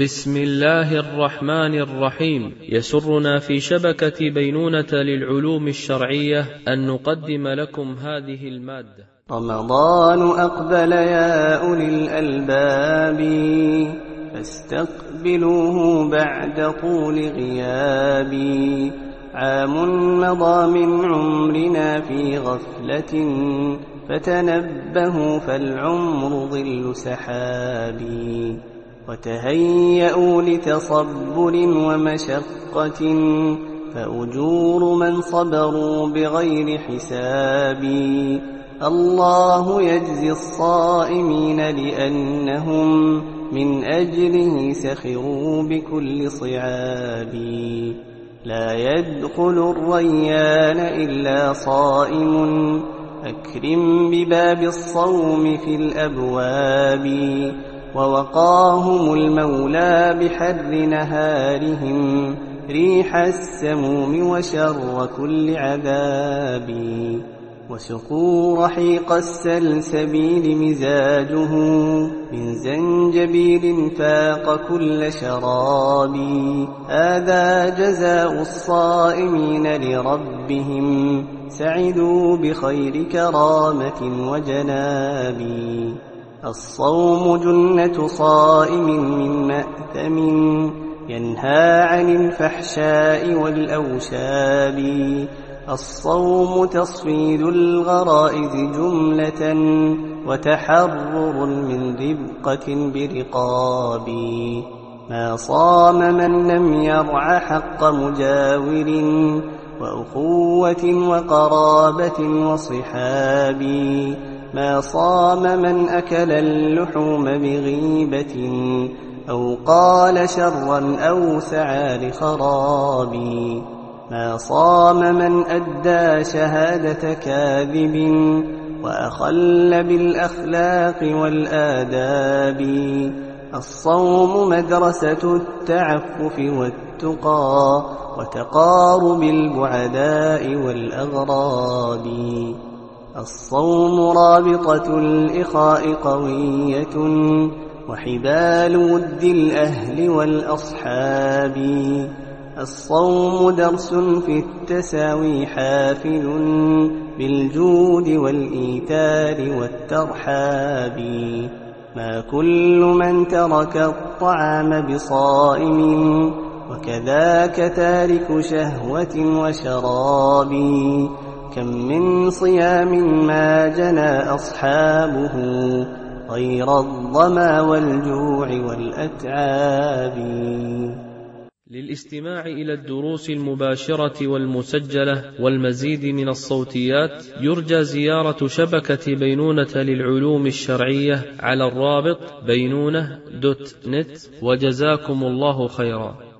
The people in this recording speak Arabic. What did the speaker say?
بسم الله الرحمن الرحيم. يسرنا في شبكة بينونة للعلوم الشرعية أن نقدم لكم هذه المادة. رمضان أقبل يا أولي الألباب. فاستقبلوه بعد طول غياب. عام مضى من عمرنا في غفلة. فتنبهوا فالعمر ظل سحابي وتهيأوا لتصبر ومشقة فأجور من صبروا بغير حساب. الله يجزي الصائمين لأنهم من أجله سخروا بكل صعاب. لا يدخل الريان إلا صائم. أكرم بباب الصوم في الأبواب. ووقاهم المولى بحر نهارهم ريح السموم وشر كل عذاب. وسقوا رحيق السلسبيل مزاجه من زنجبيل فاق كل شراب. هذا جزاء الصائمين لربهم. سعدوا بخير كرامة وجناب. الصوم جنة صائم من مأثم ينهى عن الفحشاء والأوشاب. الصوم تصفيد الغرائز جملة وتحرر من ربقة برقاب. ما صام من لم يرع حق مجاور وأخوة وقرابة وصحاب. ما صام من أكل اللحوم بغيبة أو قال شرا أو سعى لخراب ما صام من أدى شهادة كاذب وأخل بالأخلاق والآداب الصوم مدرسة التعفف والتقى وتقارب البعداء والأغراب الصوم رابطة الإخاء قوية وحبال ود الأهل والأصحاب. الصوم درس في التساوي حافل بالجود والإيثار والترحاب. ما كل من ترك الطعام بصائم وكذاك تارك شهوة وشراب. كم من صيام ما جنى أصحابه غير الظمأ والجوع والأتعاب للاستماع إلى الدروس المباشرة والمسجلة والمزيد من الصوتيات يرجى زيارة شبكة بينونة للعلوم الشرعية على الرابط بينونة دوت نت وجزاكم الله خيرا.